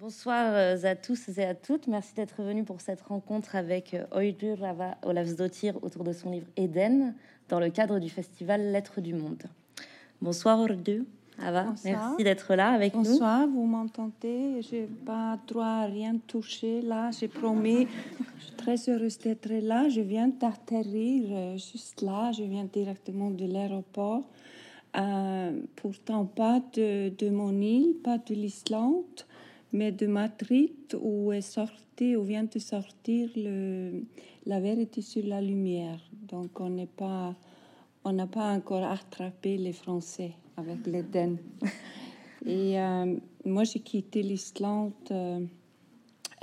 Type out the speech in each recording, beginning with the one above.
Bonsoir euh, à tous et à toutes. Merci d'être venus pour cette rencontre avec Oydur euh, Rava Olavsdottir autour de son livre Eden dans le cadre du festival Lettres du Monde. Bonsoir Oydur. Ava, merci d'être là avec nous. Bonsoir, vous m'entendez? J'ai pas droit à rien toucher là, j'ai promis. Je suis très heureuse d'être là. Je viens d'atterrir euh, juste là, je viens directement de l'aéroport. pourtant pas de, de mon île, pas de l'Islande mais de Madrid où est sorti, où vient de sortir le, la vérité sur la lumière. Donc on n'est pas, on n'a pas encore attrapé les Français avec l'Éden. Et euh, moi j'ai quitté l'Islande euh,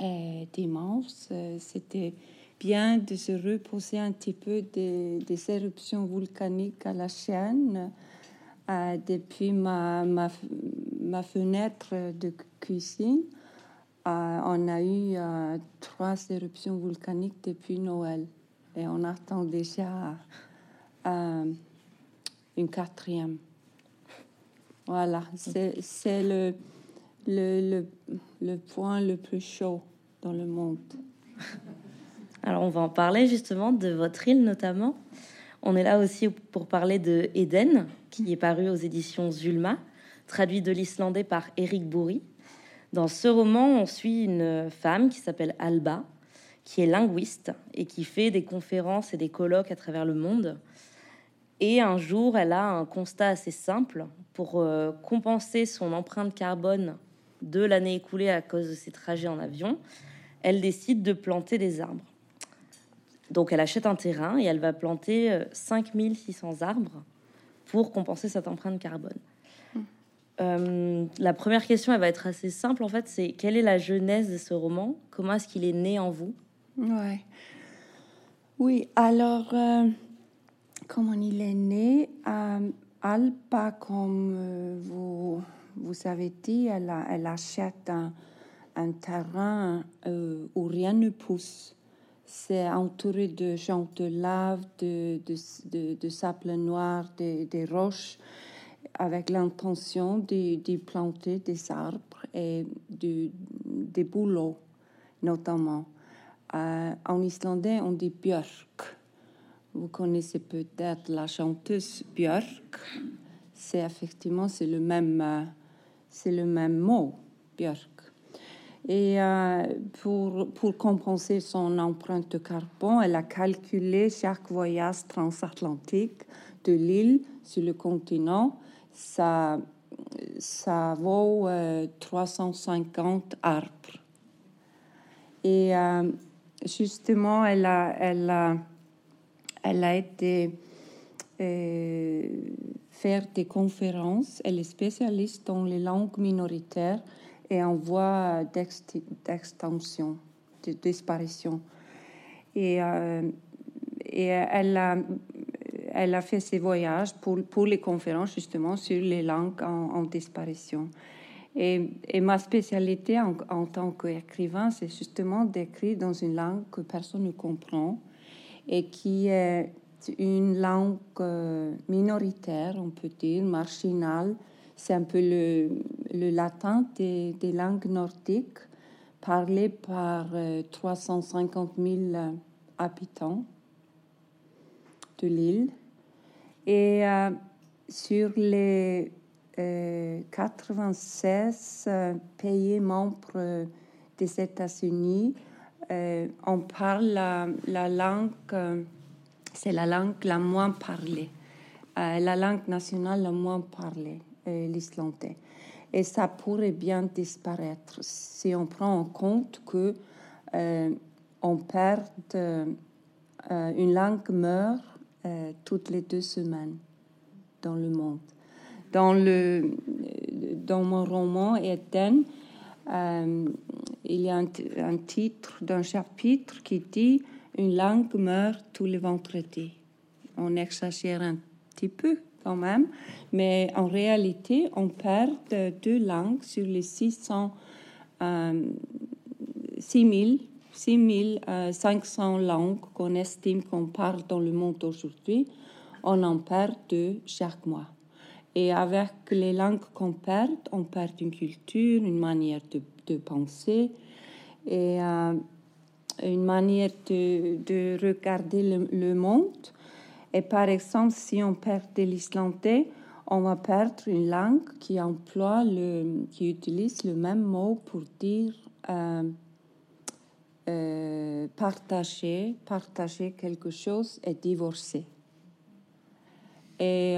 euh, dimanche. C'était bien de se reposer un petit peu des, des éruptions volcaniques à la chaîne. Depuis ma, ma, ma fenêtre de cuisine, euh, on a eu euh, trois éruptions volcaniques depuis Noël et on attend déjà euh, une quatrième. Voilà, c'est le, le, le, point le plus chaud dans le monde. Alors on va en parler justement de votre île notamment. On est là aussi pour parler de Eden, qui est paru aux éditions Zulma traduit de l'islandais par Eric Bourri. Dans ce roman, on suit une femme qui s'appelle Alba, qui est linguiste et qui fait des conférences et des colloques à travers le monde. Et un jour, elle a un constat assez simple. Pour euh, compenser son empreinte carbone de l'année écoulée à cause de ses trajets en avion, elle décide de planter des arbres. Donc elle achète un terrain et elle va planter 5600 euh, arbres pour compenser cette empreinte carbone. Euh, la première question, elle va être assez simple en fait. C'est quelle est la genèse de ce roman? Comment est-ce qu'il est né en vous? Ouais. Oui, alors, euh, comment il est né? Euh, Alpa, comme vous, vous avez dit, elle, elle achète un, un terrain où rien ne pousse. C'est entouré de champs de lave, de, de, de, de sable noir, des roches avec l'intention de, planter des arbres et de, des bouleaux, notamment. Euh, en islandais, on dit björk. Vous connaissez peut-être la chanteuse Björk. C'est effectivement le même euh, le même mot Björk. Et euh, pour, pour compenser son empreinte de carbone, elle a calculé chaque voyage transatlantique de l'île sur le continent ça, ça vaut 350 euh, arbres. Et euh, justement, elle a, elle elle a été faire des conférences. Elle est spécialiste dans les langues minoritaires et en voie d'extension, de disparition. Et, et elle a fait ses voyages pour, les conférences justement sur les langues en, disparition. Et, ma spécialité en, en tant qu'écrivain, c'est justement d'écrire dans une langue que personne ne comprend et qui est une langue euh, minoritaire, on peut dire, marginale. C'est un peu le, le latin des, des, langues nordiques, parlé par 350 euh, 000 habitants de l'île. Et euh, sur les 96 euh, euh, pays membres des États-Unis, on parle la, langue, c'est la langue la moins parlée, la langue nationale la moins parlée, l'islandais. Et ça pourrait bien disparaître si on prend en compte que on perd une langue meurt euh, toutes les deux semaines dans le monde. Dans, le, dans mon roman euh, il y a un, titre d'un chapitre qui dit Une langue meurt tous les vendredis. On exagère un petit peu même, mais en réalité, on perd deux langues sur les 600, euh, 6000 6500 langues qu'on estime qu'on parle dans le monde aujourd'hui, on en perd deux chaque mois. Et avec les langues qu'on perd, on perd une culture, une manière de, penser et euh, une manière de, regarder le, monde. Et par exemple, si on perd de l'islandais, on va perdre une langue qui emploie le, qui utilise le même mot pour dire euh, euh, partager, partager quelque chose et divorcer. Et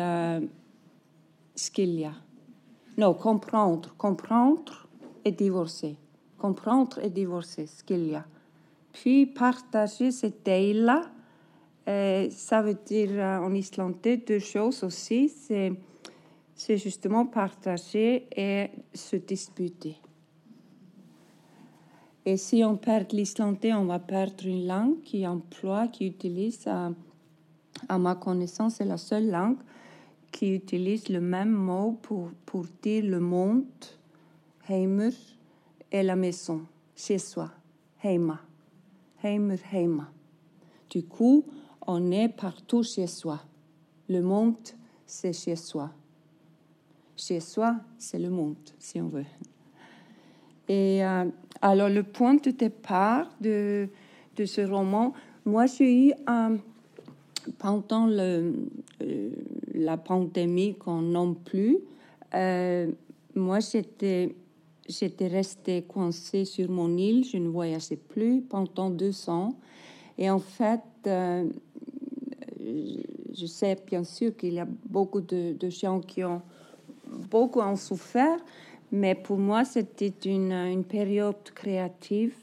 ce qu'il y a. Non, comprendre, comprendre et divorcer. Comprendre et divorcer ce qu'il y a. Puis partager idée-là, euh, ça veut dire euh, en islandais deux choses aussi. C'est, justement partager et se disputer. Et si on perd l'islandais, on va perdre une langue qui emploie, qui utilise, à, à ma connaissance, c'est la seule langue qui utilise le même mot pour, pour dire le monde, heimur, et la maison, chez soi, heima, heimur, heima. Du coup, on est partout chez soi. Le monde, c'est chez soi. Chez soi, c'est le monde, si on veut. Et euh, alors, le point de départ de, de ce roman, moi, j'ai eu un, pendant le, euh, la pandémie qu'on nomme plus, euh, moi j'étais j'étais restée coincée sur mon île, je ne voyageais plus pendant deux ans. Et en fait, euh, je sais bien sûr qu'il y a beaucoup de, gens qui ont beaucoup en souffert, mais pour moi, c'était une, période créative.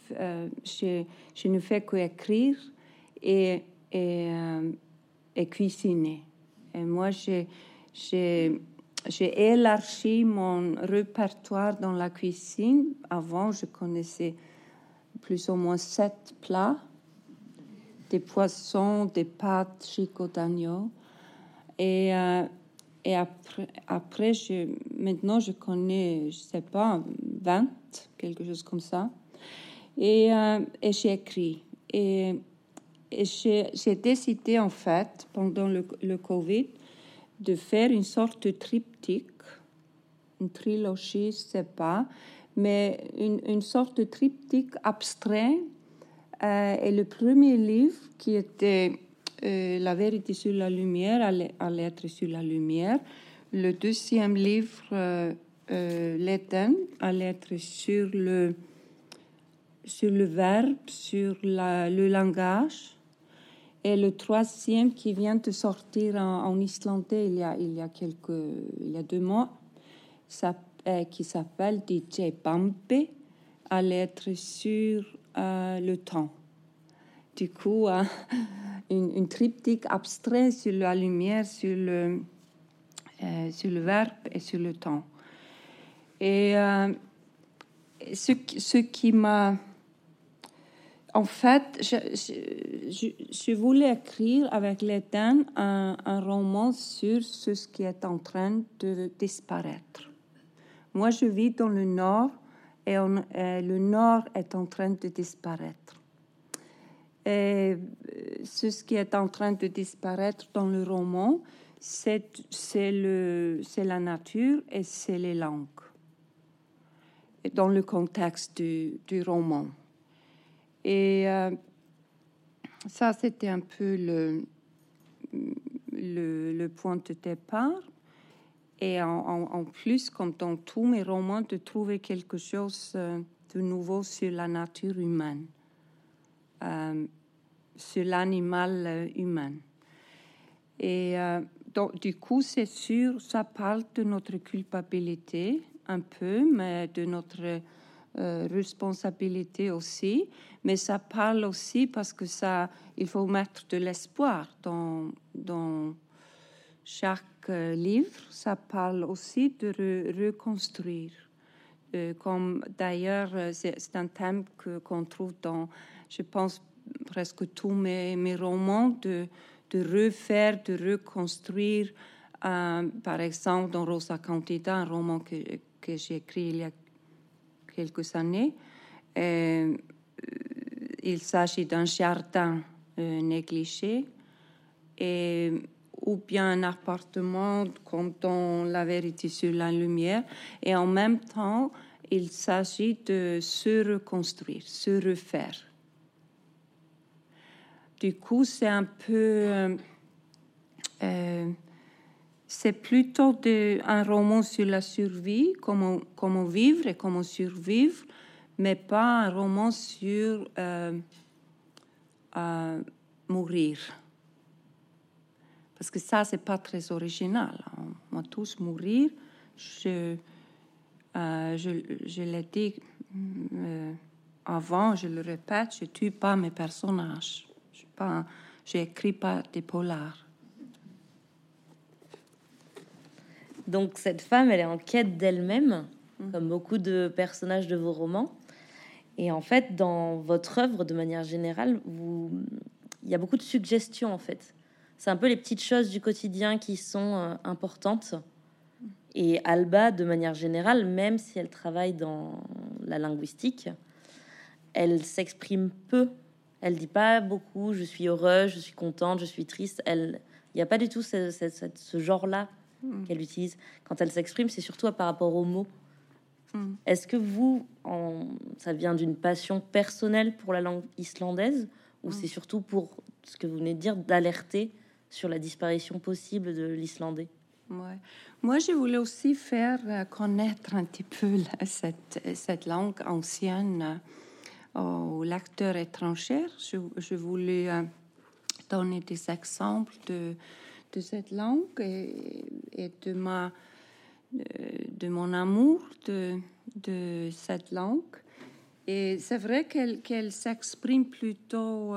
je, je, ne fais que écrire et, et et cuisiner. Et moi, j'ai, élargi mon répertoire dans la cuisine. Avant, je connaissais plus ou moins sept plats, des poissons, des pâtes, chicot d'agneau. Et, euh, et après, après je, maintenant, je connais, je sais pas, 20, quelque chose comme ça. Et, euh, et j'ai écrit. Et j'ai décidé en fait, pendant le, le, Covid, de faire une sorte de triptyque, une trilogie, je sais pas, mais une, une, sorte de triptyque abstrait. Euh, et le premier livre, qui était euh, La vérité sur la lumière, allait, être sur la lumière. Le deuxième livre, euh, euh L'Éden, allait être sur le, sur le verbe, sur le langage. Et le troisième qui vient de sortir en, islandais il y, a, il, y a quelques, il y a deux mois, qui s'appelle DJ Bambi, à l'être sur euh, le temps. Du coup, euh, une, triptyque abstrait sur la lumière, sur le, sur le verbe et sur le temps. Et ce, ce qui m'a en fait, je, voulais écrire avec l'Éden un, un, roman sur ce qui est en train de disparaître. Moi, je vis dans le nord et, le nord est en train de disparaître. Et ce qui est en train de disparaître dans le roman, c'est la nature et c'est les langues, dans le contexte du, du roman. Et euh, ça, c'était un peu le, le, point de départ. Et en, plus, comme dans tous mes romans, de trouver quelque chose euh, de nouveau sur la nature humaine, euh, sur l'animal humain. Et donc, du coup, c'est sûr, ça parle de notre culpabilité un peu, mais de notre euh, responsabilité aussi, mais ça parle aussi parce que ça, il faut mettre de l'espoir dans, dans chaque euh, livre. Ça parle aussi de reconstruire. Euh, comme d'ailleurs, c'est un thème qu'on trouve dans, je pense, presque tous mes, romans, de, refaire, de reconstruire. par exemple, dans Rosa Candida, un roman que, que j'ai écrit il y a quelques années. Euh, il s'agit d'un jardin euh, négligé et ou bien un appartement comme dans La vérité sur la lumière. Et en même temps, il s'agit de se reconstruire, se refaire. Du coup, c'est un peu... Euh, euh, c'est plutôt un roman sur la survie, comment, comment vivre et comment survivre, mais pas un roman sur euh, mourir. Parce que ça, c'est pas très original. On va tous mourir. Je, euh, je, je l'ai dit euh, avant, je le répète, je tue pas mes personnages. Je n'écris pas des polars. Donc cette femme, elle est en quête d'elle-même, mm. comme beaucoup de personnages de vos romans. Et en fait, dans votre œuvre, de manière générale, vous... il y a beaucoup de suggestions, en fait. C'est un peu les petites choses du quotidien qui sont euh, importantes. Et Alba, de manière générale, même si elle travaille dans la linguistique, elle s'exprime peu. Elle dit pas beaucoup. Je suis heureuse, je suis contente, je suis triste. Elle, il n'y a pas du tout ce, ce, genre-là hmm. qu'elle utilise quand elle s'exprime. C'est surtout par rapport aux mots. Hmm. Est-ce que vous, en, ça vient d'une passion personnelle pour la langue islandaise ou hmm. c'est surtout pour ce que vous venez de dire d'alerter sur la disparition possible de l'islandais. Moi, je voulais aussi faire euh, connaître un petit peu cette, cette langue ancienne euh, aux lecteurs étrangers. Je, voulais euh, donner des exemples de, de cette langue et, de, ma, de mon amour de, de cette langue. Et c'est vrai qu'elle s'exprime plutôt,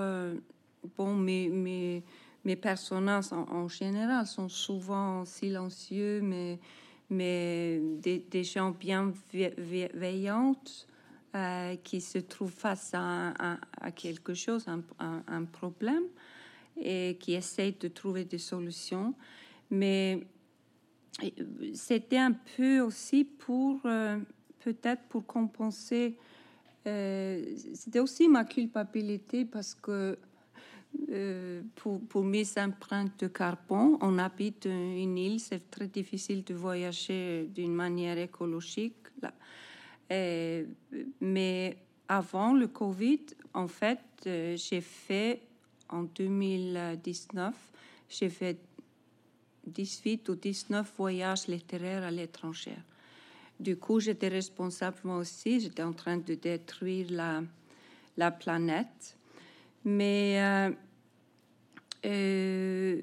bon, mais mes personnages en, général sont souvent silencieux, mais, des, gens bienveillants euh, qui se trouvent face à, quelque chose, un, un, problème, et qui essayent de trouver des solutions. Mais euh, c'était un peu aussi pour, euh, peut-être pour compenser, c'était aussi ma culpabilité parce que euh, pour, mes empreintes de carbone, on habite une île, c'est très difficile de voyager d'une manière écologique. Là. mais avant le Covid, en fait, euh, j'ai fait en 2019, j'ai fait 18 ou 19 voyages littéraires à l'étranger. Du coup, j'étais responsable moi aussi, j'étais en train de détruire la, la planète. Mais euh, euh,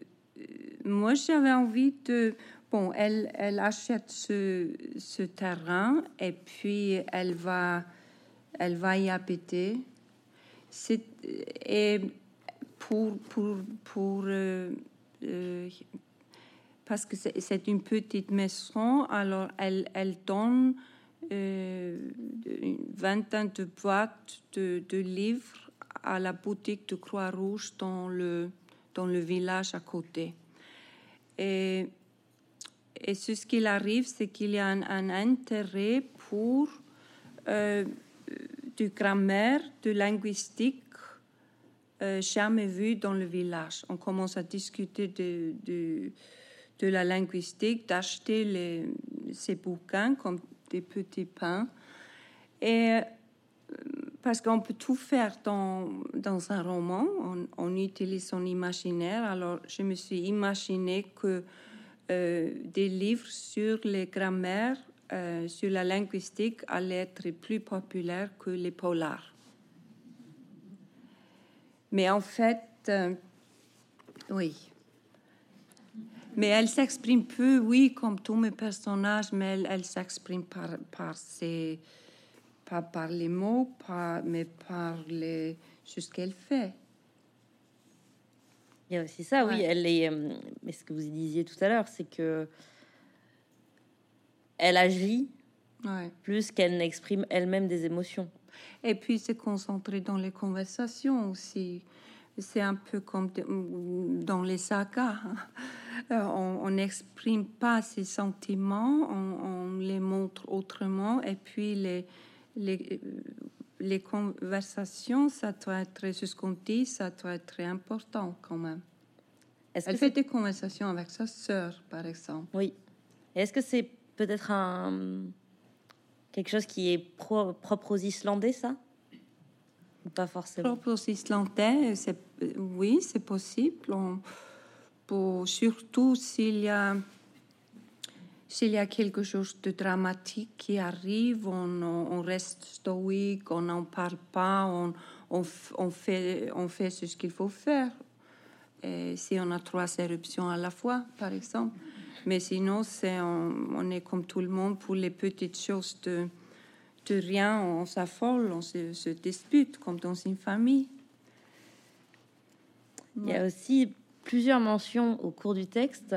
moi, j'avais envie de... Bon, elle, elle achète ce, terrain et puis elle va, elle va y habiter. Et pour, pour, pour euh, parce que c'est une petite maison, alors elle, elle donne une vingtaine de boîtes de livres à la boutique de Croix-Rouge dans le, dans le village à côté. Et, et ce qu'il arrive, c'est qu'il y a un, intérêt pour euh, du grammaire, de linguistique euh, jamais vu dans le village. On commence à discuter de, de, la linguistique, d'acheter ces bouquins comme des petits pains. Et parce qu'on peut tout faire dans, dans un roman, on, utilise son imaginaire. Alors, je me suis imaginé que euh, des livres sur les grammaires, euh, sur la linguistique, allaient être plus populaires que les polars. Mais en fait, euh, oui. Mais elle s'exprime peu, oui, comme tous mes personnages, mais elle, elle s'exprime par, par ses pas par les mots, pas, mais par les, ce qu'elle fait. Il y a aussi ça, oui. Elle est, euh, mais ce que vous disiez tout à l'heure, c'est que elle agit plus qu'elle n'exprime elle-même des émotions. Et puis c'est concentré dans les conversations aussi. C'est un peu comme dans les sagas. Hein. Euh, on n'exprime pas ses sentiments, on, on, les montre autrement, et puis les, les, les conversations, ça doit être, ce qu'on dit, ça doit être très important quand même. Elle fait des conversations avec sa sœur, par exemple. Oui. Est-ce que c'est peut-être un quelque chose qui est propre aux Islandais, ça? Ou pas forcément? Propre aux Islandais, oui, c'est possible. pour, surtout s'il y a s'il y a quelque chose de dramatique qui arrive, on, on reste stoïque, on n'en parle pas, on, on, on, fait, on fait ce qu'il faut faire. Et si on a trois éruptions à la fois, par exemple. Mais sinon, c'est, on, est comme tout le monde pour les petites choses de, de rien, on s'affole, on se, dispute, comme dans une famille. Il y a aussi plusieurs mentions au cours du texte.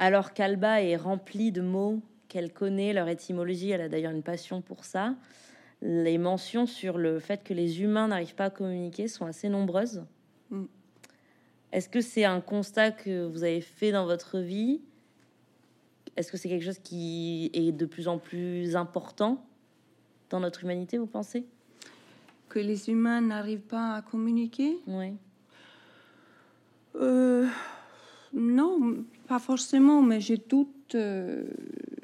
Alors qu'Alba est remplie de mots qu'elle connaît, leur étymologie, elle a d'ailleurs une passion pour ça. Les mentions sur le fait que les humains n'arrivent pas à communiquer sont assez nombreuses. Mm. Est-ce que c'est un constat que vous avez fait dans votre vie? Est-ce que c'est quelque chose qui est de plus en plus important dans notre humanité, vous pensez? Que les humains n'arrivent pas à communiquer? Oui. Euh, non, pas forcément, mais j'ai toutes, euh,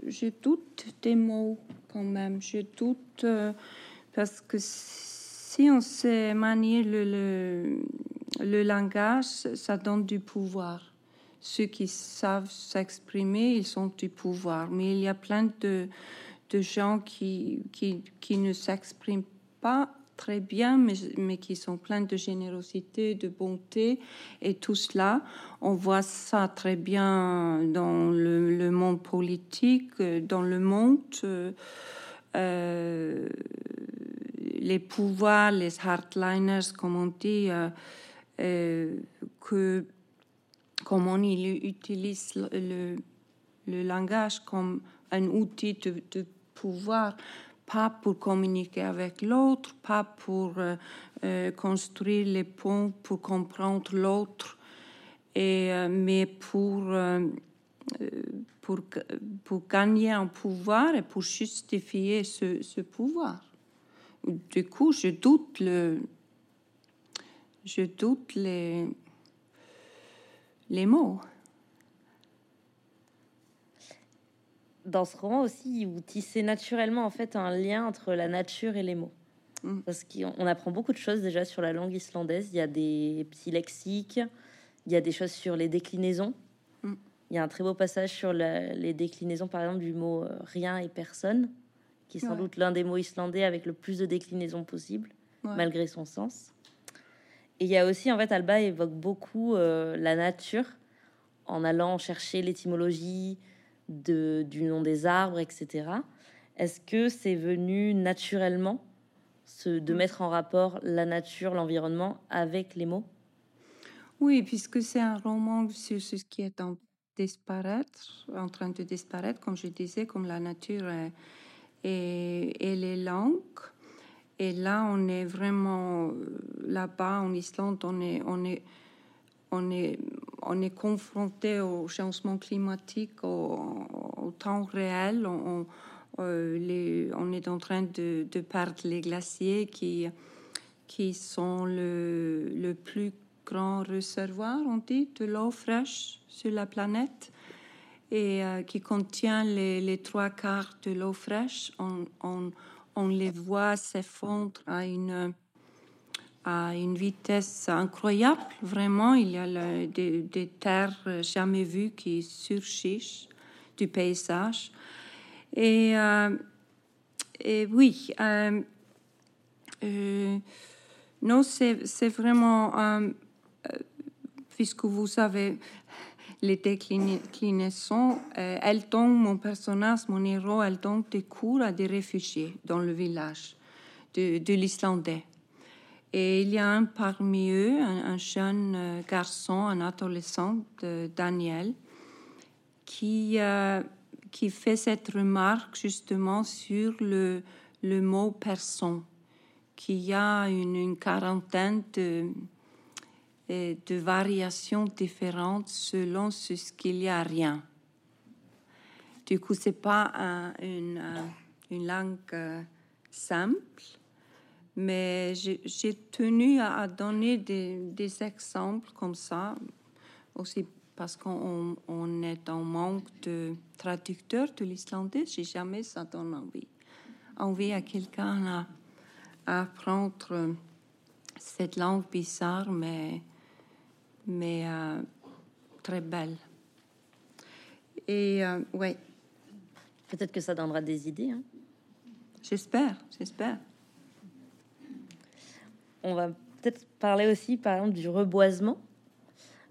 j'ai toutes des mots quand même. J'ai toutes euh, parce que si on sait manier le, le langage, ça donne du pouvoir. Ceux qui savent s'exprimer, ils ont du pouvoir. Mais il y a plein de, de gens qui, qui, qui ne s'expriment pas très bien, mais, mais, qui sont pleins de générosité, de bonté. Et tout cela, on voit ça très bien dans le, monde politique, dans le monde. Euh, les pouvoirs, les hardliners, comme on dit, euh, euh, que comment il utilise le, le, langage comme un outil de, pouvoir, pas pour communiquer avec l'autre, pas pour euh, euh, construire les ponts, pour comprendre l'autre, et, mais pour, pour, pour gagner un pouvoir et pour justifier ce, ce pouvoir. Du coup, je doute le, je doute les, les mots. Dans ce roman aussi, vous tissez naturellement en fait un lien entre la nature et les mots. Mm. Parce qu'on apprend beaucoup de choses déjà sur la langue islandaise. Il y a des petits lexiques, il y a des choses sur les déclinaisons. Mm. Il y a un très beau passage sur les déclinaisons, par exemple, du mot euh, rien et personne, qui est sans doute l'un des mots islandais avec le plus de déclinaisons possible, malgré son sens. Et il y a aussi, en fait, Alba évoque beaucoup euh, la nature en allant chercher l'étymologie de, du nom des arbres, etc. Est-ce que c'est venu naturellement ce, de mettre en rapport la nature, l'environnement avec les mots? Oui, puisque c'est un roman sur ce qui est en disparaître, en train de disparaître, comme je disais, comme la nature et, et les langues. Et là, on est vraiment euh, là-bas en Islande, on est, on est, on est, on est confronté au changement climatique, au, temps réel. On, euh, on, est en train de, perdre les glaciers qui, sont le, plus grand réservoir, on dit, de l'eau fraîche sur la planète et euh, qui contient les, trois quarts de l'eau fraîche. On, on, on les voit s'effondrer à une, à une vitesse incroyable. Vraiment, il y a des, terres jamais vues qui surgissent du paysage. Et, euh, oui, euh, euh, non, c'est vraiment, puisque vous savez, les déclinaisons, euh, elle donne, mon personnage, mon héros, elle donne des cours à des réfugiés dans le village de, de l'Islandais. Et il y a un parmi eux, un, jeune euh, garçon, un adolescent, Daniel, qui, euh, qui fait cette remarque justement sur le, le mot personne, qu'il y a une, une quarantaine de de variations différentes selon ce qu'il y a rien. Du coup, c'est pas une, une, langue euh, simple, mais j'ai tenu à, donner des, des, exemples comme ça aussi parce qu'on on est en manque de traducteurs de l'islandais. J'ai jamais ça donne envie. Envie à quelqu'un à, apprendre cette langue bizarre, mais, mais euh, très belle. Et euh, ouais. Peut-être que ça donnera des idées. Hein. J'espère, j'espère. On va peut-être parler aussi, par exemple, du reboisement.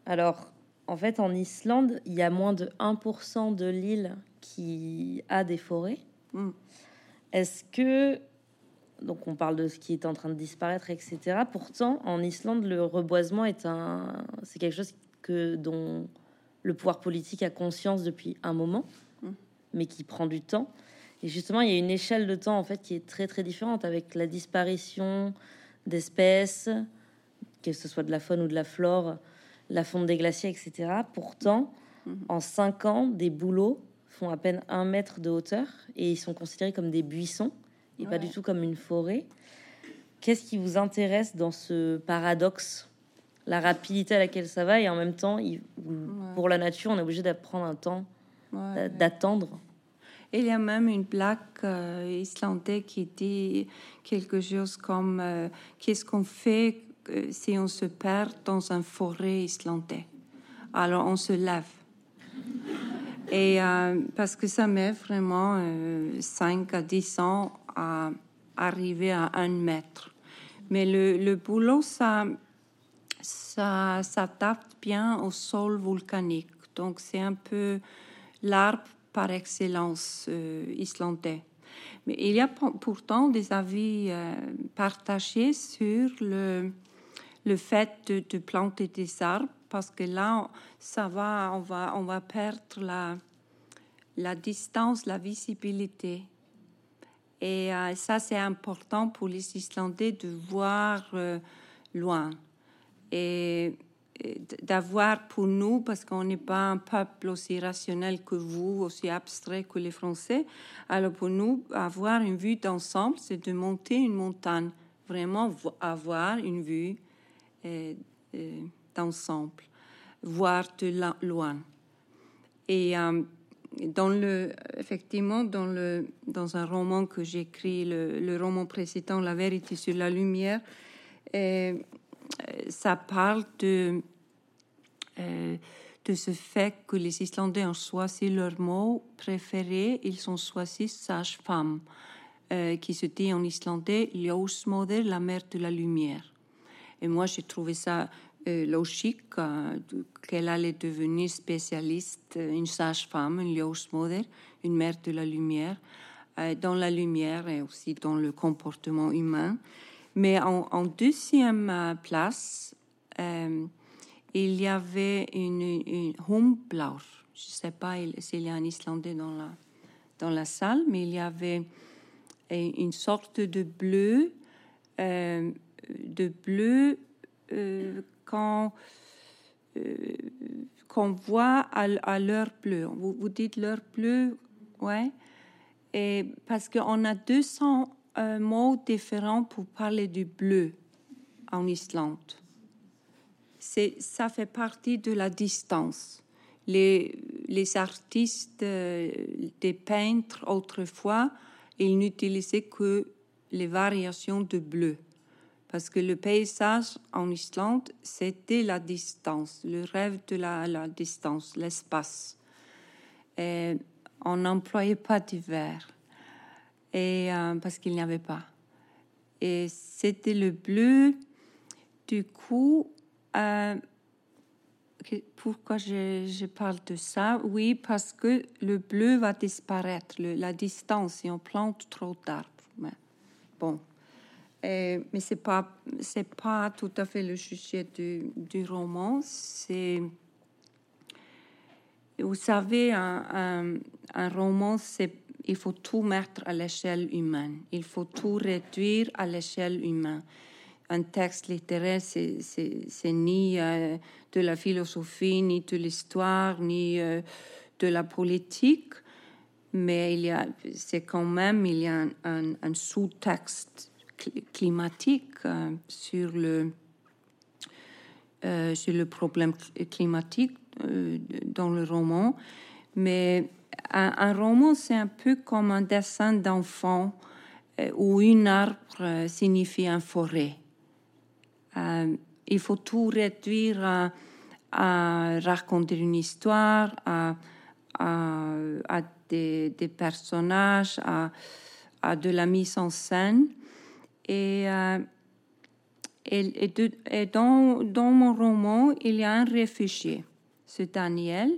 Alors, en fait, en Islande, il y a moins de 1% de l'île qui a des forêts. Hmm. Est-ce que donc on parle de ce qui est en train de disparaître, etc. Pourtant, en Islande, le reboisement est un, c'est quelque chose que dont le pouvoir politique a conscience depuis un moment, hmm. mais qui prend du temps. Et justement, il y a une échelle de temps en fait qui est très très différente avec la disparition d'espèces, que ce soit de la faune ou de la flore, la fonte des glaciers, etc. Pourtant, mhm. en cinq ans, des bouleaux font à peine un mètre de hauteur et ils sont considérés comme des buissons et pas du tout comme une forêt. Qu'est-ce qui vous intéresse dans ce paradoxe La rapidité à laquelle ça va et en même temps, pour la nature, on est obligé d'apprendre un temps, d'attendre? Il y a même une plaque euh, islandaise qui dit quelque chose comme euh, qu'est-ce qu'on fait si on se perd dans une forêt islandaise. Alors on se lève. Et euh, parce que ça met vraiment 5 euh, à 10 ans à arriver à un mètre. Mais le, le boulot, ça, ça s'adapte bien au sol volcanique. Donc c'est un peu l'arbre par excellence euh, islandais. Mais il y a pourtant des avis partagés sur le, le fait de, planter des arbres parce que là, ça va, on va, on va perdre la, la distance, la visibilité. Et euh, ça, c'est important pour les Islandais de voir euh, loin et, d'avoir pour nous, parce qu'on n'est pas un peuple aussi rationnel que vous, aussi abstrait que les Français, alors pour nous, avoir une vue d'ensemble, c'est de monter une montagne, vraiment avoir une vue d'ensemble, voir de loin. Et euh, dans le, effectivement, dans, le, dans un roman que j'écris, le, roman précédent, La vérité sur la lumière, euh, ça parle de, euh, de ce fait que les Islandais ont choisi leur mot préféré, ils ont choisi sage-femme, qui se dit en islandais Ljósmóðir, la mère de la lumière. Et moi, j'ai trouvé ça euh, logique euh, qu'elle allait devenir spécialiste, euh, une sage-femme, une ljósmóðir, une mère de la lumière, dans la lumière et aussi dans le comportement humain. Mais en, deuxième place, il y avait une, une Je ne sais pas s'il y a un Islandais dans la, dans la salle, mais il y avait une sorte de bleu de bleu euh, quand euh, qu'on voit à, l'heure bleue. Vous, vous dites l'heure bleue, ouais. Et parce qu'on a 200 euh, mots différents pour parler du bleu en Islande. C'est, ça fait partie de la distance. Les, les artistes, des peintres autrefois, ils n'utilisaient que les variations de bleu parce que le paysage en Islande, c'était la distance, le rêve de la, distance, l'espace. on n'employait pas d'hiver, et euh, parce qu'il n'y avait pas. Et c'était le bleu. Du coup, euh, pourquoi je, parle de ça? Oui, parce que le bleu va disparaître, la distance, si on plante trop d'arbres. Bon, mais ce n'est pas, pas tout à fait le sujet du, du roman. C'est, vous savez, un, un, roman, c'est, il faut tout mettre à l'échelle humaine. Il faut tout réduire à l'échelle humaine. Un texte littéraire, c'est, ni euh, de la philosophie, ni de l'histoire, ni euh, de la politique mais il y a, c'est quand même, il y a un, sous-texte climatique, euh, sur le, sur le problème climatique dans le roman. Mais un, roman, c'est un peu comme un dessin d'enfant où une arbre signifie une forêt. il faut tout réduire à, raconter une histoire, à, des, personnages, à, de la mise en scène. Et, dans, mon roman, il y a un réfugié, c'est Daniel.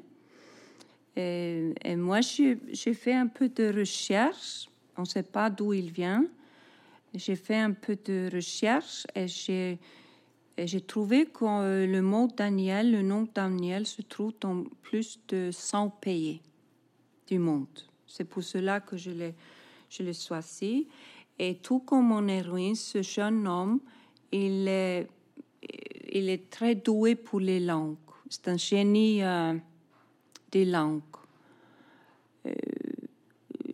Et, moi, j'ai fait un peu de recherche. On ne sait pas d'où il vient. J'ai fait un peu de recherche et j'ai trouvé que euh, le mot Daniel, le nom Daniel, se trouve dans plus de 100 pays du monde. C'est pour cela que je l'ai, choisi. Et tout comme mon héroïne, ce jeune homme, il est, il est très doué pour les langues. C'est un génie euh, des langues, euh,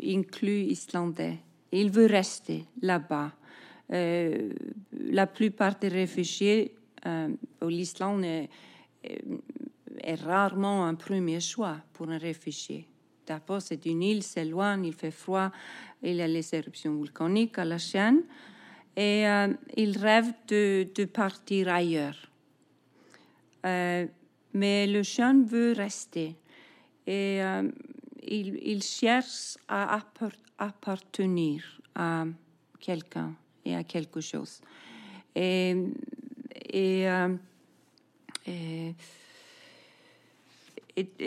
inclus islandais. Il veut rester là-bas. Euh, la plupart des réfugiés euh, l'Islande est, rarement un premier choix pour un réfugié. D'abord, c'est une île, c'est loin, il fait froid, il y a les éruptions volcaniques à la chaîne et euh, il rêve de, partir ailleurs. Mais le jeune veut rester et euh, il, cherche à appartenir à quelqu'un et à quelque chose. Et, et,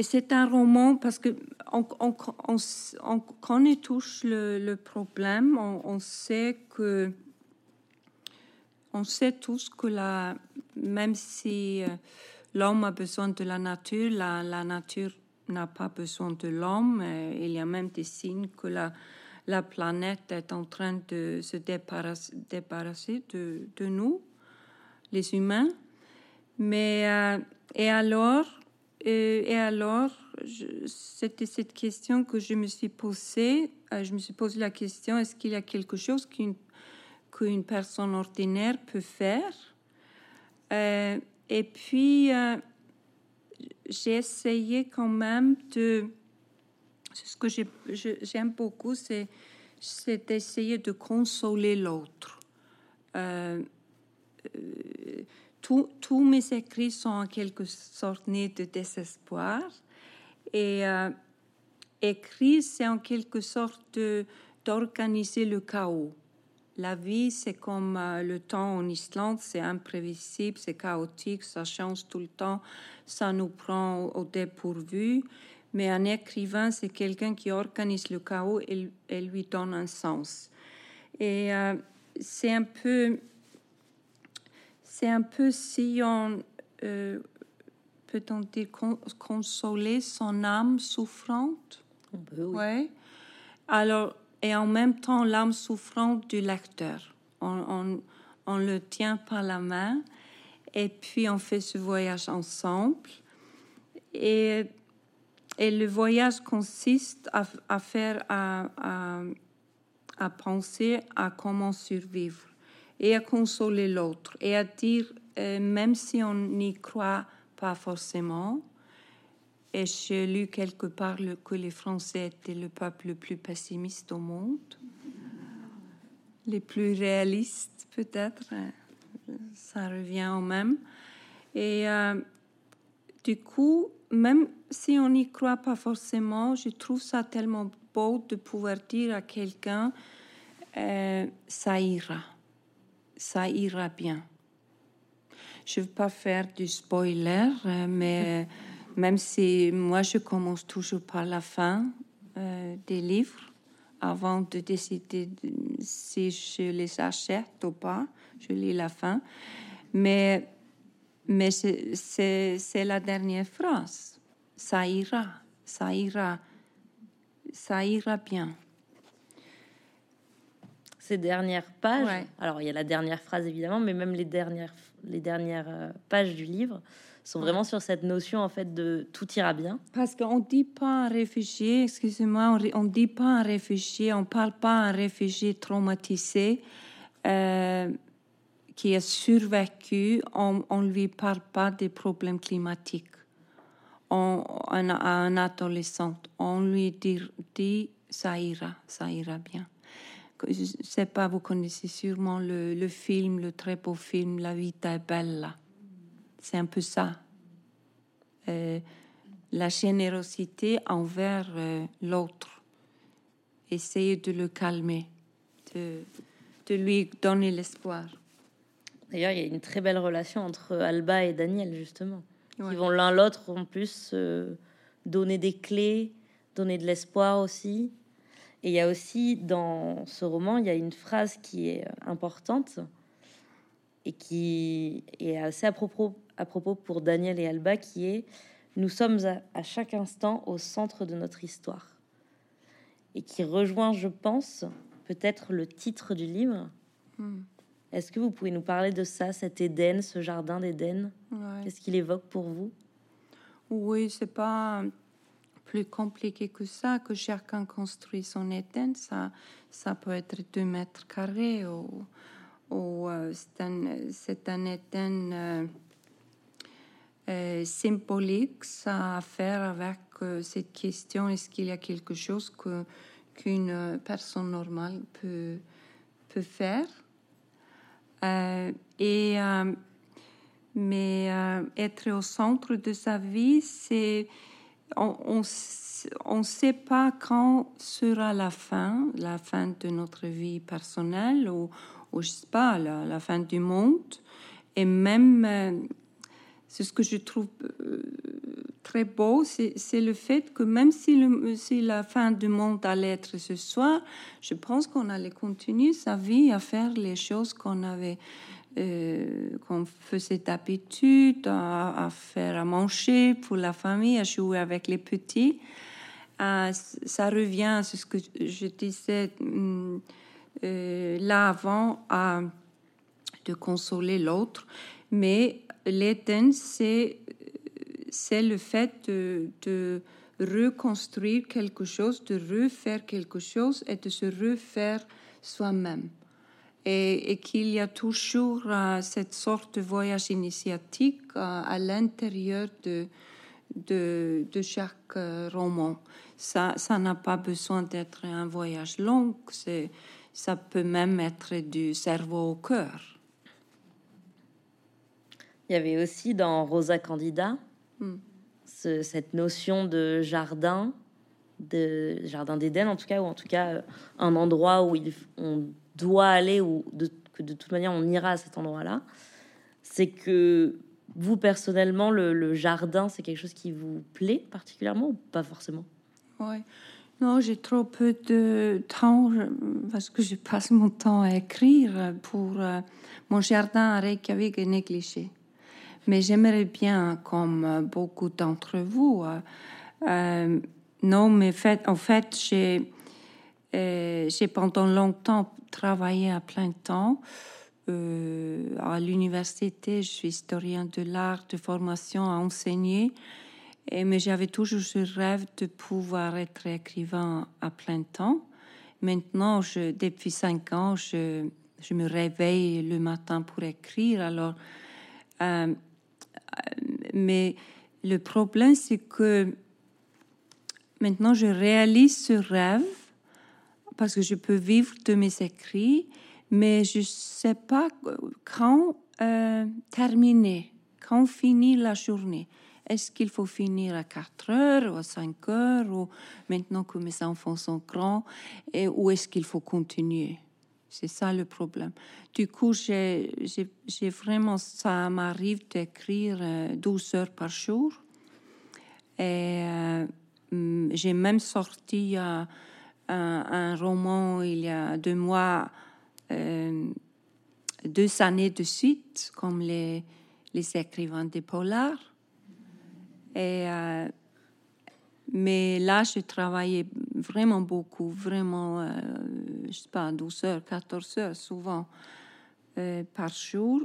c'est un roman parce que on, on, on, quand on le problème, on, sait que on sait tous que la, même si euh, l'homme a besoin de la nature, la, la nature n'a pas besoin de l'homme. Il y a même des signes que la, la planète est en train de se débarrasser, de, de, nous, les humains. Mais, euh, et alors, euh, et alors, c'était cette question que je me suis posée. je me suis posé la question, est-ce qu'il y a quelque chose qu'une qu'une personne ordinaire peut faire? Euh, et puis, euh, j'ai essayé quand même de... Ce que j'aime beaucoup, c'est d'essayer de consoler l'autre. Euh, tous mes écrits sont en quelque sorte nés de désespoir. Et écrire, c'est en quelque sorte d'organiser le chaos. La vie, c'est comme euh, le temps en Islande, c'est imprévisible, c'est chaotique, ça change tout le temps, ça nous prend au dépourvu. Mais un écrivain, c'est quelqu'un qui organise le chaos et, lui donne un sens. Et euh, c'est un peu, c'est un peu si on euh, peut-on dire consoler son âme souffrante? oui. Ouais. Alors et en même temps l'âme souffrante du lecteur. On, on, le tient par la main et puis on fait ce voyage ensemble. Et, et le voyage consiste à, à faire, à, à, penser à comment survivre et à consoler l'autre et à dire, euh, même si on n'y croit pas forcément, et j'ai lu quelque part que les Français étaient le peuple le plus pessimiste au monde, les plus réalistes peut-être, ça revient au même. Et euh, du coup, même si on n'y croit pas forcément, je trouve ça tellement beau de pouvoir dire à quelqu'un, euh, ça ira, ça ira bien. Je ne veux pas faire du spoiler, euh, mais même si moi je commence toujours par la fin euh, des livres avant de décider si je les achète ou pas, je lis la fin. Mais, mais c'est la dernière phrase. Ça ira, ça ira, ça ira bien. Ces dernières pages, alors il y a la dernière phrase évidemment, mais même les dernières, les dernières euh, pages du livre, sont vraiment sur cette notion en fait de tout ira bien. Parce qu'on dit pas un réfugié, excusez-moi, on, ne dit pas un réfugié, on parle pas un réfugié traumatisé euh, qui a survécu, on ne lui parle pas des problèmes climatiques. On, à un adolescent, on lui dit, dit ça ira, ça ira bien. Je ne sais pas, vous connaissez sûrement le, le, film, le très beau film La vita è bella. C'est un peu ça. Euh, la générosité envers euh, l'autre. Essayer de le calmer, de, de lui donner l'espoir. D'ailleurs, il y a une très belle relation entre Alba et Daniel, justement. Ils vont l'un l'autre en plus euh, donner des clés, donner de l'espoir aussi. Et il y a aussi dans ce roman, il y a une phrase qui est importante et qui est assez à propos, à propos pour Daniel et Alba, qui est Nous sommes à, chaque instant au centre de notre histoire. Et qui rejoint, je pense, peut-être le titre du livre. Hmm. Est-ce que vous pouvez nous parler de ça, cet Éden, ce jardin d'Éden? Qu'est-ce qu'il évoque pour vous? Oui, c'est pas plus compliqué que ça, que chacun construit son Éden. Ça, ça peut être deux mètres carrés ou, euh, Éden euh, euh, symbolique. Ça a à faire avec cette question est-ce qu'il y a quelque chose que qu'une personne normale peut, peut faire? Euh, et, euh, mais euh, être au centre de sa vie, c'est on ne sait pas quand sera la fin, la fin de notre vie personnelle ou, ou je sais pas, la, fin du monde. Et même, c'est ce que je trouve très beau, c'est le fait que même si, le, si, la fin du monde allait être ce soir, je pense qu'on allait continuer sa vie à faire les choses qu'on avait, euh, qu'on faisait d'habitude, à, faire à manger pour la famille, à jouer avec les petits. Ah, ça revient, c'est ce que je disais hum, euh, là avant, à de consoler l'autre. Mais l'éden, c'est c'est le fait de, reconstruire quelque chose, de refaire quelque chose et de se refaire soi-même. Et, qu'il y a toujours euh, cette sorte de voyage initiatique euh, à l'intérieur de, de, chaque euh, roman. Ça n'a pas besoin d'être un voyage long, ça peut même être du cerveau au cœur. Il y avait aussi dans Rosa Candida Hmm. cette notion de jardin, de jardin d'Éden en tout cas, ou en tout cas euh, un endroit où il, on doit aller, ou de, que de toute manière on ira à cet endroit-là, c'est que vous personnellement, le, jardin, c'est quelque chose qui vous plaît particulièrement ou pas forcément? Oui. Non, j'ai trop peu de temps parce que je passe mon temps à écrire pour euh, mon jardin à Reykjavik est négligé. Mais j'aimerais bien, comme euh, beaucoup d'entre vous, euh, euh, non, mais fait, en fait, j'ai, j'ai pendant longtemps travaillé à plein temps. à l'université, je suis historien de l'art, de formation à enseigner. Mais j'avais toujours ce rêve de pouvoir être écrivain à plein temps. Maintenant, depuis cinq ans, je, me réveille le matin pour écrire. Alors, mais le problème, c'est que maintenant, je réalise ce rêve parce que je peux vivre de mes écrits, mais je ne sais pas quand euh, terminer, quand finir la journée. Est-ce qu'il faut finir à 4 heures ou à 5 heures ou maintenant que mes enfants sont grands et, ou est-ce qu'il faut continuer? C'est ça le problème. Du coup, j'ai vraiment, ça m'arrive d'écrire 12 euh, heures par jour. Et euh, mm, j'ai même sorti euh, un, roman il y a deux mois, deux années de suite, comme les, les écrivains des polars. Et mais là, je travaillais vraiment beaucoup, vraiment, euh, je sais pas, 12 heures, 14 heures souvent euh, par jour.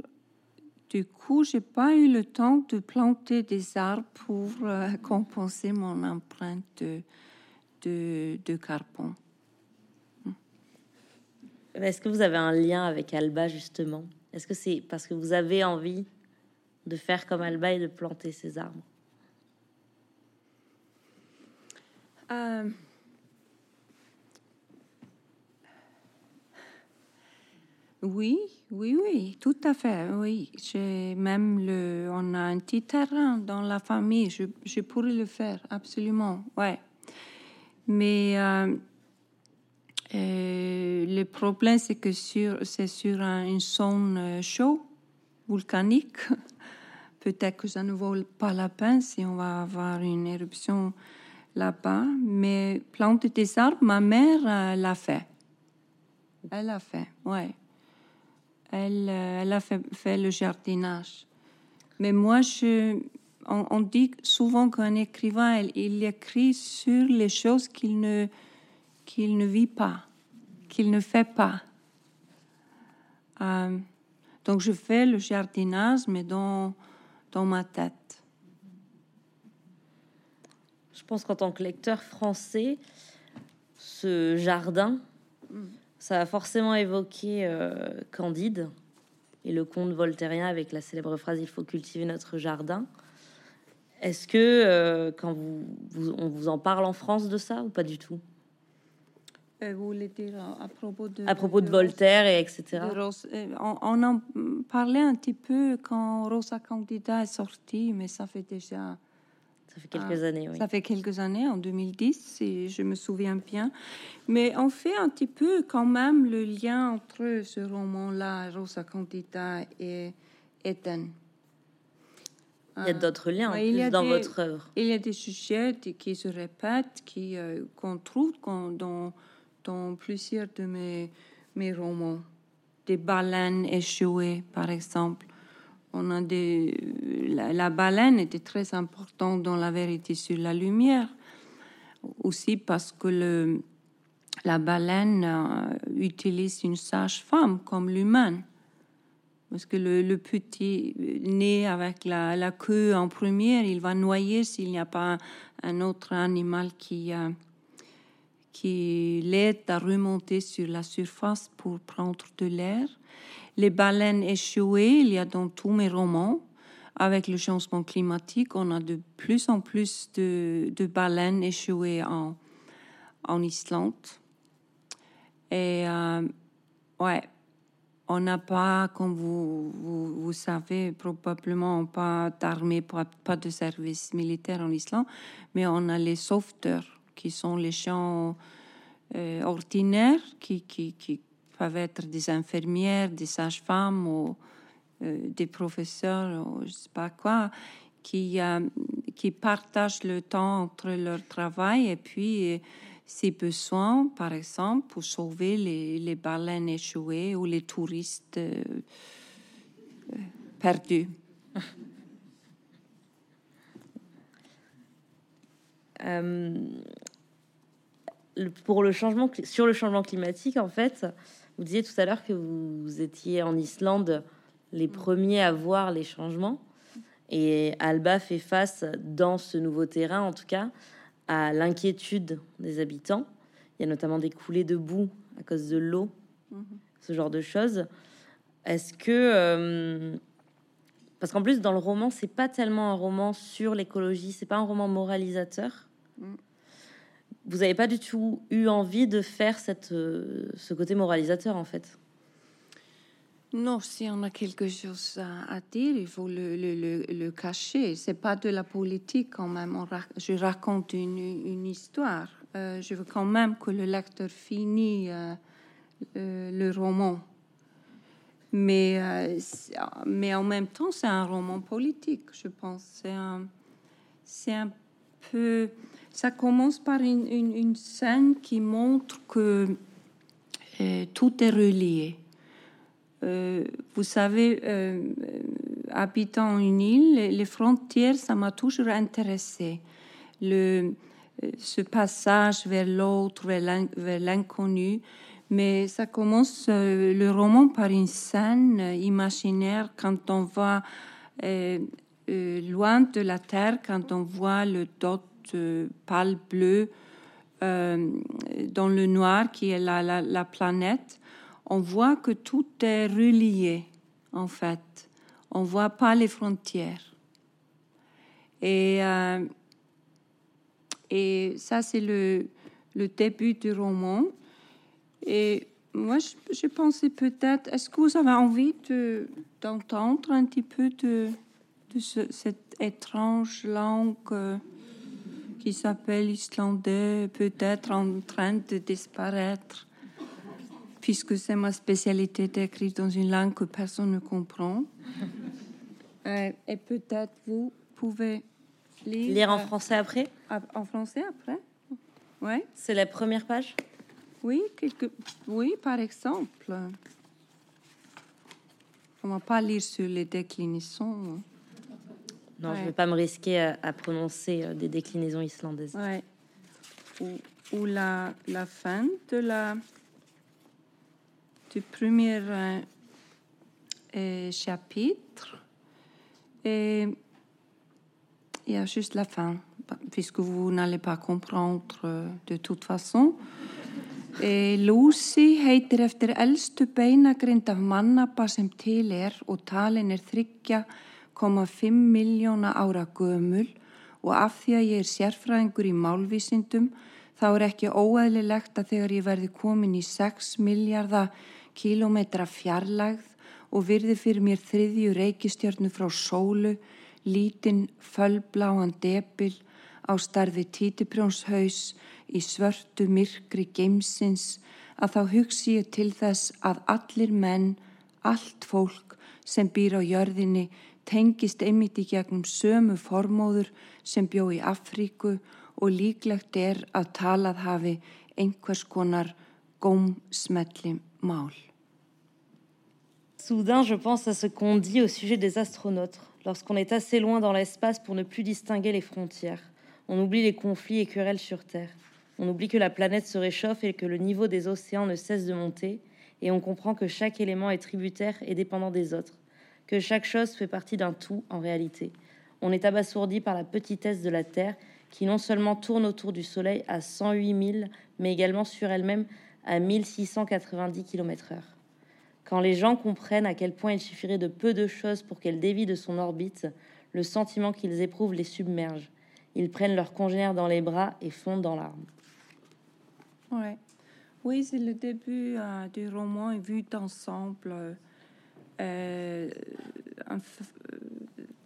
Du coup, j'ai pas eu le temps de planter des arbres pour euh, compenser mon empreinte de, de, carbone. Est-ce que vous avez un lien avec Alba justement? Est-ce que c'est parce que vous avez envie de faire comme Alba et de planter ces arbres? Euh, Oui, oui, oui, tout à fait, oui. J'ai même le, on a un petit terrain dans la famille, je, pourrais le faire, absolument, ouais. Mais euh, euh, le problème, c'est que sur, c'est sur une zone chaude, volcanique. Peut-être que ça ne vaut pas la peine si on va avoir une éruption là-bas. Mais planter des arbres, ma mère l'a fait. Elle l'a fait, ouais elle, euh, elle a fait, le jardinage. Mais moi, je, on, dit souvent qu'un écrivain, il, écrit sur les choses qu'il ne, ne vit pas, qu'il ne fait pas. Euh, donc je fais le jardinage, mais dans, dans ma tête. Je pense qu'en tant que lecteur français, ce jardin, mm ça a forcément évoqué euh, Candide et le conte voltairien avec la célèbre phrase Il faut cultiver notre jardin. Est-ce que euh, quand vous, on vous en parle en France de ça ou pas du tout? Euh, Vous voulez dire à, propos de à propos de, Voltaire et etc. on, on, en parlait un petit peu quand Rosa Candida est sortie, mais ça fait déjà ça fait quelques ah, années, oui. Ça fait quelques années, en 2010, si je me souviens bien. Mais on fait un petit peu quand même le lien entre ce roman-là, Rosa Candida et Eden. Il y a d'autres liens dans votre œuvre. Il y a des sujets qui se répètent, qui euh, qu'on trouve dans, dans plusieurs de mes, mes romans. Des baleines échouées, par exemple on a des, la, baleine était très importante dans la vérité sur la lumière, aussi parce que le, la baleine euh, utilise une sage-femme comme l'humain. Parce que le, petit né avec la, queue en première, il va noyer s'il n'y a pas un autre animal qui, euh, qui l'aide à remonter sur la surface pour prendre de l'air les baleines échouées, il y a dans tous mes romans. Avec le changement climatique, on a de plus en plus de, baleines échouées en, en Islande. Et euh, ouais, on n'a pas, comme vous, vous, savez, probablement pas d'armée, pas, pas, de service militaire en Islande, mais on a les sauveteurs, qui sont les gens euh, ordinaires qui, qui, qui, peuvent être des infirmières, des sages-femmes ou euh, des professeurs ou je sais pas quoi, qui, euh, qui partagent le temps entre leur travail et puis, si besoin, par exemple, pour sauver les, les baleines échouées ou les touristes euh, perdus. pour le changement, sur le changement climatique, en fait, vous disiez tout à l'heure que vous étiez en Islande les mm. premiers à voir les changements. Et Alba fait face, dans ce nouveau terrain en tout cas, à l'inquiétude des habitants. Il y a notamment des coulées de boue à cause de l'eau, mm-hmm. ce genre de choses. Est-ce que... Euh, parce qu'en plus, dans le roman, c'est pas tellement un roman sur l'écologie, c'est pas un roman moralisateur. Mm vous n'avez pas du tout eu envie de faire cette, euh, ce côté moralisateur, en fait? Non, si on a quelque chose à, dire, il faut le, le, le, cacher. C'est pas de la politique quand même. je raconte une, une histoire. Euh, je veux quand même que le lecteur finisse euh, le roman. Mais, mais en même temps, c'est un roman politique, je pense. C'est un, un peu ça commence par une, une, scène qui montre que euh, tout est relié. Euh, vous savez, euh, habitant une île, les frontières, ça m'a toujours intéressé. Le, ce passage vers l'autre, vers l'inconnu. Mais ça commence le roman par une scène imaginaire quand on va loin de la terre, quand on voit le dot pâle bleu euh, dans le noir qui est la, la, planète. on voit que tout est relié, en fait. On voit pas les frontières. Et, euh, et ça, c'est le, le début du roman. Et moi, je, pensais peut-être, est-ce que vous avez envie d'entendre un petit peu de, de cette étrange langue euh, qui s'appelle islandais, peut-être en train de disparaître, puisque c'est ma spécialité d'écrire dans une langue que personne ne comprend. Euh, et peut-être vous pouvez lire. Lire en français après En français après Oui. C'est la première page oui, quelque... oui, par exemple. On ne va pas lire sur les déclinaisons. Non, je ne vais pas me risquer à, prononcer euh, des déclinaisons islandaises. Ouais. Ou, la, la, fin de la, du premier euh, euh, chapitre. Et il y a juste la fin, puisque vous n'allez pas comprendre de toute façon. E, Lucy heitir eftir eldstu beinagrind af mannapa sem til er og talin er 3,5 miljóna ára gömul og af því að ég er sérfræðingur í málvísindum þá er ekki óæðilegt að þegar ég verði komin í 6 miljardar kílometra fjarlægð og virði fyrir mér þriðju reykistjörnu frá sólu, lítinn, fölbláan debil á starfi títiprjónshaus í svörtu myrkri geimsins að þá hugsi ég til þess að allir menn, allt fólk sem býr á jörðinni Soudain, je pense à ce qu'on dit au sujet des astronautes, lorsqu'on est assez loin dans l'espace pour ne plus distinguer les frontières. On oublie les conflits et querelles sur Terre. On oublie que la planète se réchauffe et que le niveau des océans ne cesse de monter, et on comprend que chaque élément est tributaire et dépendant des autres, que chaque chose fait partie d'un tout en réalité. On est abasourdi par la petitesse de la Terre qui non seulement tourne autour du Soleil à 108 000, mais également sur elle-même à 1690 km/h. Quand les gens comprennent à quel point il suffirait de peu de choses pour qu'elle dévie de son orbite, le sentiment qu'ils éprouvent les submerge. Ils prennent leurs congénères dans les bras et fondent dans larmes. Ouais. Oui, c'est le début euh, du roman vu ensemble. Euh,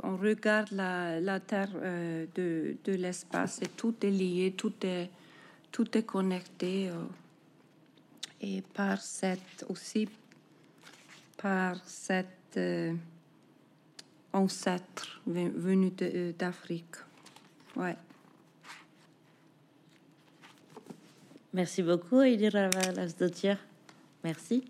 on regarde la, la Terre euh, de, de l'espace et tout est lié, tout est, tout est connecté. et par cette aussi, par cette ancêtre venu d'Afrique. Ouais. Merci beaucoup, Elira Lasdotier. Merci.